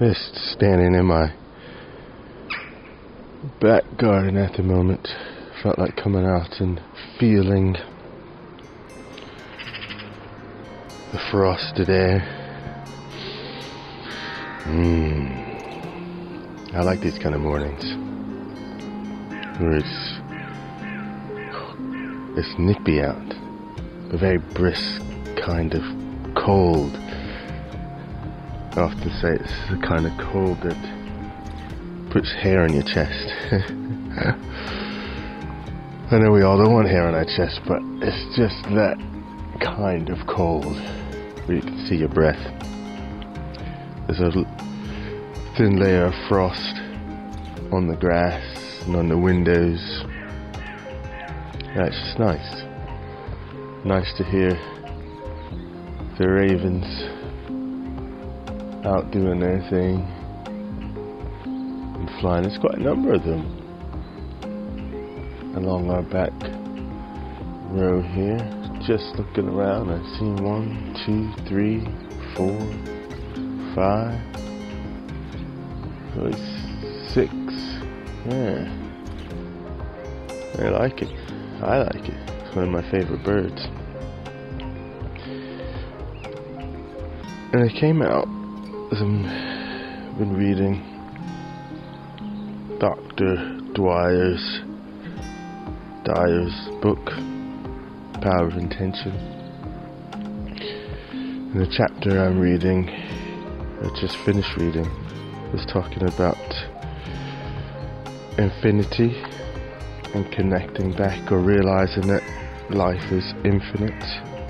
Just standing in my back garden at the moment. Felt like coming out and feeling the frosted air. Mmm. I like these kind of mornings. Where it's it's nippy out. A very brisk kind of cold. I often say it's the kind of cold that puts hair on your chest. I know we all don't want hair on our chest, but it's just that kind of cold where you can see your breath. There's a thin layer of frost on the grass and on the windows. Yeah, just nice. Nice to hear the ravens out doing their thing and flying. There's quite a number of them along our back row here. Just looking around, I've seen one, two, three, four, five, really six. Yeah. I like it. I like it. It's one of my favorite birds. And I came out I've been reading Dr. Dwyer's Dyer's book, Power of Intention. And the chapter I'm reading, I just finished reading, was talking about infinity and connecting back or realizing that life is infinite.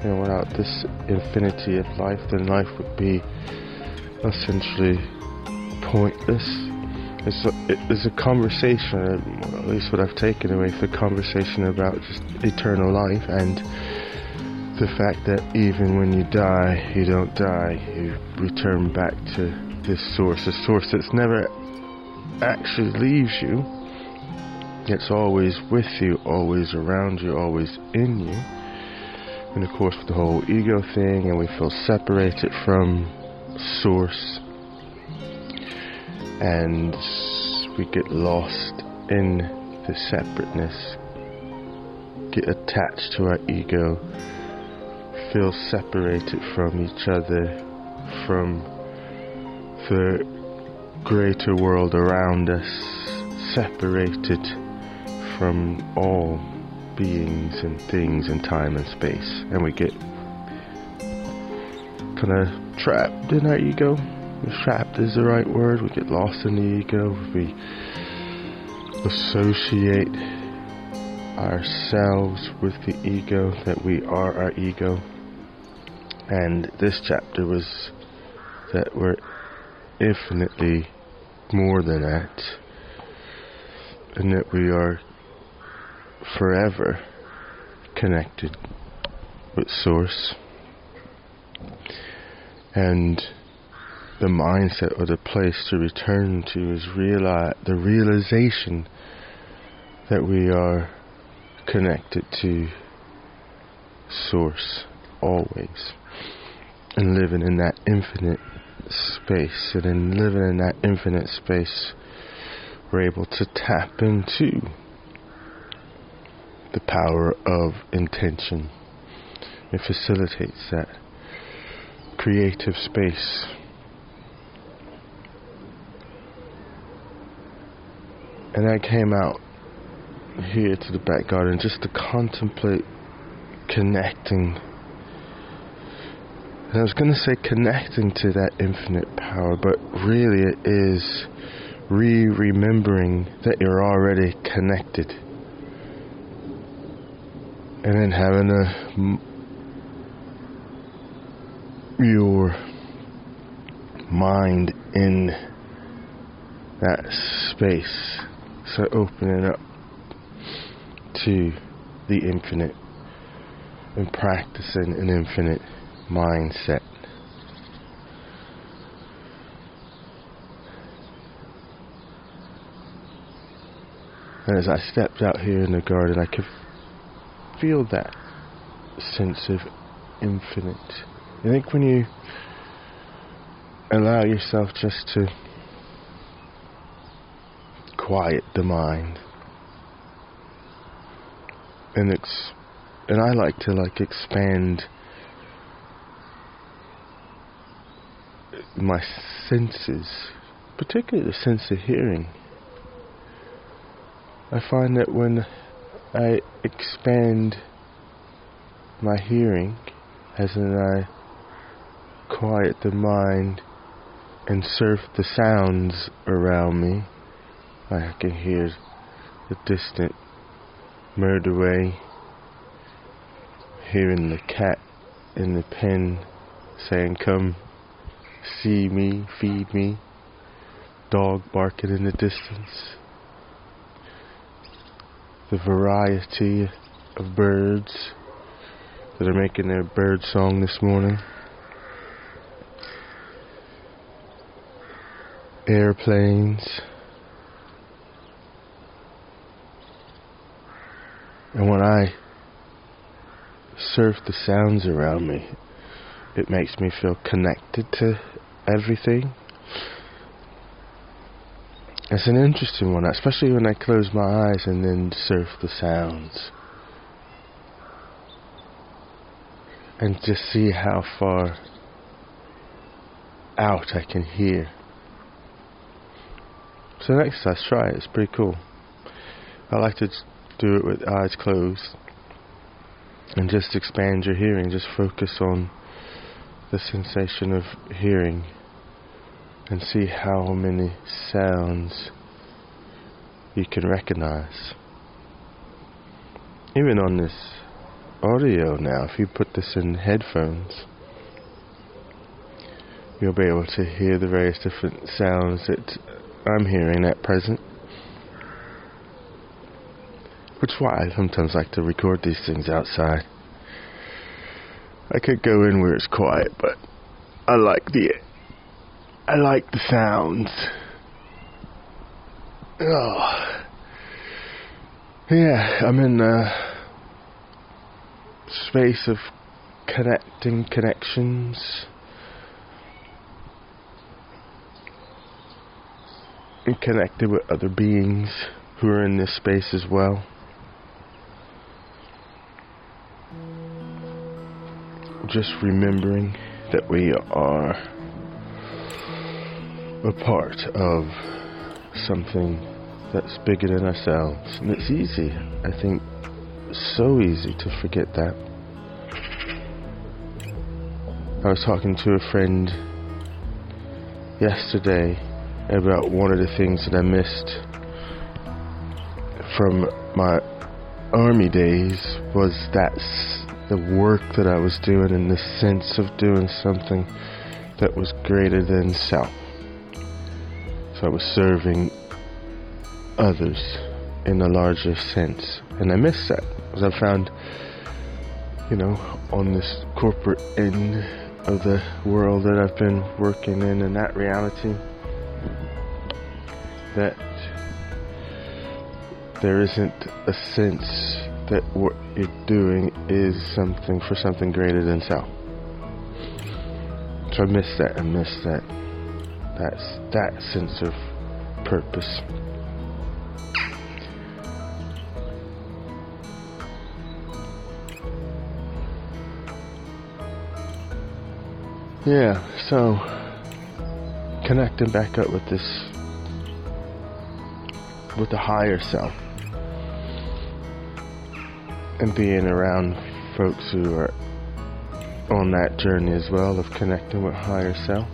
Know, without this infinity of life, then life would be essentially pointless. It's a, it's a conversation, at least what I've taken away, for conversation about just eternal life and the fact that even when you die, you don't die. You return back to this source, a source that's never actually leaves you. It's always with you, always around you, always in you. And of course, with the whole ego thing, and we feel separated from source, and we get lost in the separateness, get attached to our ego, feel separated from each other, from the greater world around us, separated from all beings and things in time and space, and we get kind of trapped in our ego. Trapped is the right word. We get lost in the ego. We associate ourselves with the ego, that we are our ego. And this chapter was that we're infinitely more than that, and that we are forever connected with Source. And the mindset or the place to return to is realize the realization that we are connected to Source always, and living in that infinite space. And in living in that infinite space, we're able to tap into the power of intention. It facilitates that creative space. And I came out here to the back garden just to contemplate connecting. And I was going to say connecting to that infinite power, but really it is re remembering that you're already connected and then having a your mind in that space so opening up to the infinite and practicing an infinite mindset and as I stepped out here in the garden I could feel that sense of infinite. I think when you allow yourself just to quiet the mind and ex- and I like to like expand my senses, particularly the sense of hearing. I find that when I expand my hearing, as in I quiet the mind and surf the sounds around me, I can hear the distant murder way, hearing the cat in the pen saying, Come see me, feed me, dog barking in the distance. The variety of birds that are making their bird song this morning. Airplanes. And when I surf the sounds around me, it makes me feel connected to everything. It's an interesting one, especially when I close my eyes and then surf the sounds. And just see how far out I can hear. Next time, try it. It's pretty cool. I like to do it with eyes closed and just expand your hearing. Just focus on the sensation of hearing and see how many sounds you can recognize. Even on this audio now, if you put this in headphones, you'll be able to hear the various different sounds that I'm hearing at present. Which is why I sometimes like to record these things outside. I could go in where it's quiet, but I like the I like the sounds. Oh. Yeah, I'm in a space of connecting connections. And connected with other beings who are in this space as well. just remembering that we are a part of something that's bigger than ourselves. And it's easy, I think, so easy to forget that. I was talking to a friend yesterday about one of the things that I missed from my army days was that the work that I was doing and the sense of doing something that was greater than self. So I was serving others in a larger sense. And I missed that because I found, you know, on this corporate end of the world that I've been working in, in that reality, that there isn't a sense that what you're doing is something for something greater than self. So I miss that. I miss that. That's that sense of purpose. Yeah, so connecting back up with this with the higher self and being around folks who are on that journey as well of connecting with higher self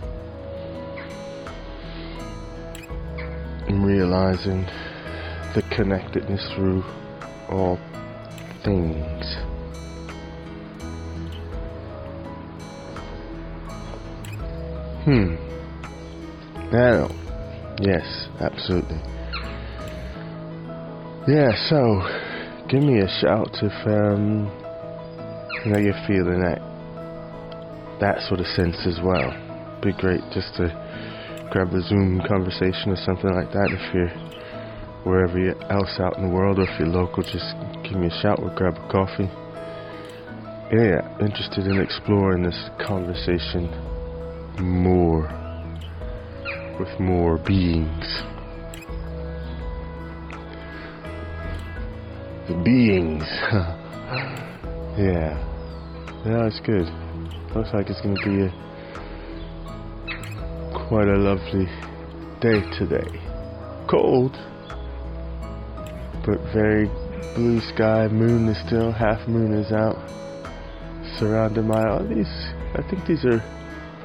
and realizing the connectedness through all things. Hmm. Now, yes, absolutely. Yeah, so give me a shout if um, you know you're feeling that that sort of sense as well. Be great just to grab a Zoom conversation or something like that if you're wherever you're else out in the world or if you're local just give me a shout we'll grab a coffee yeah interested in exploring this conversation more with more beings. Beings. yeah. Yeah, it's good. Looks like it's gonna be a quite a lovely day today. Cold, but very blue sky. Moon is still half moon is out. Surrounded by all these. I think these are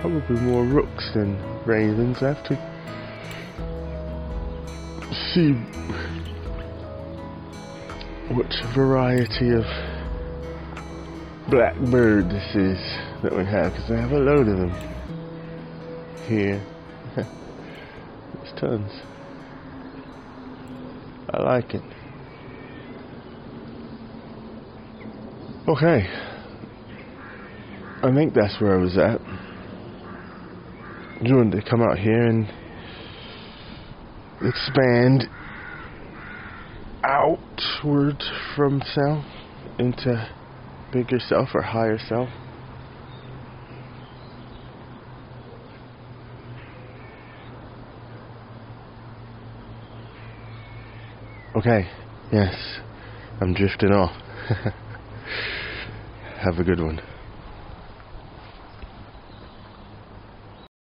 probably more rooks than ravens. I have to see what variety of blackbird this is that we have because I have a load of them here. There's tons. I like it. Okay. I think that's where I was at. I wanted to come out here and expand outward from self into bigger self or higher self. Okay, yes, I'm drifting off. Have a good one.